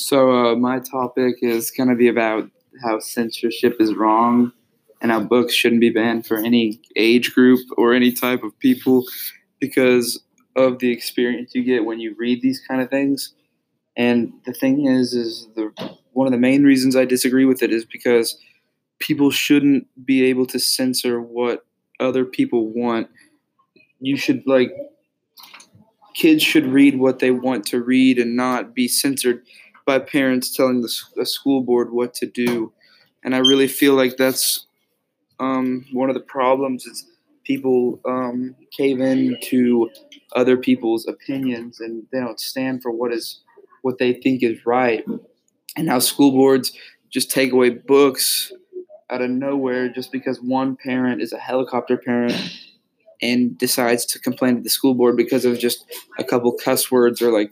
So, uh, my topic is going to be about how censorship is wrong and how books shouldn't be banned for any age group or any type of people because of the experience you get when you read these kind of things. And the thing is, is the one of the main reasons I disagree with it is because people shouldn't be able to censor what other people want. You should like kids should read what they want to read and not be censored by parents telling the, the school board what to do. And I really feel like that's um, one of the problems is people um, cave in to other people's opinions and they don't stand for what is what they think is right. And how school boards just take away books out of nowhere just because one parent is a helicopter parent and decides to complain to the school board because of just a couple cuss words or like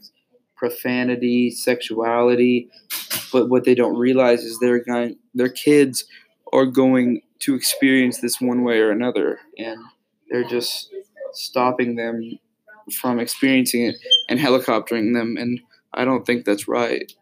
profanity, sexuality. But what they don't realize is they're going, their kids are going to experience this one way or another, and they're just stopping them from experiencing it and helicoptering them. And I don't think that's right.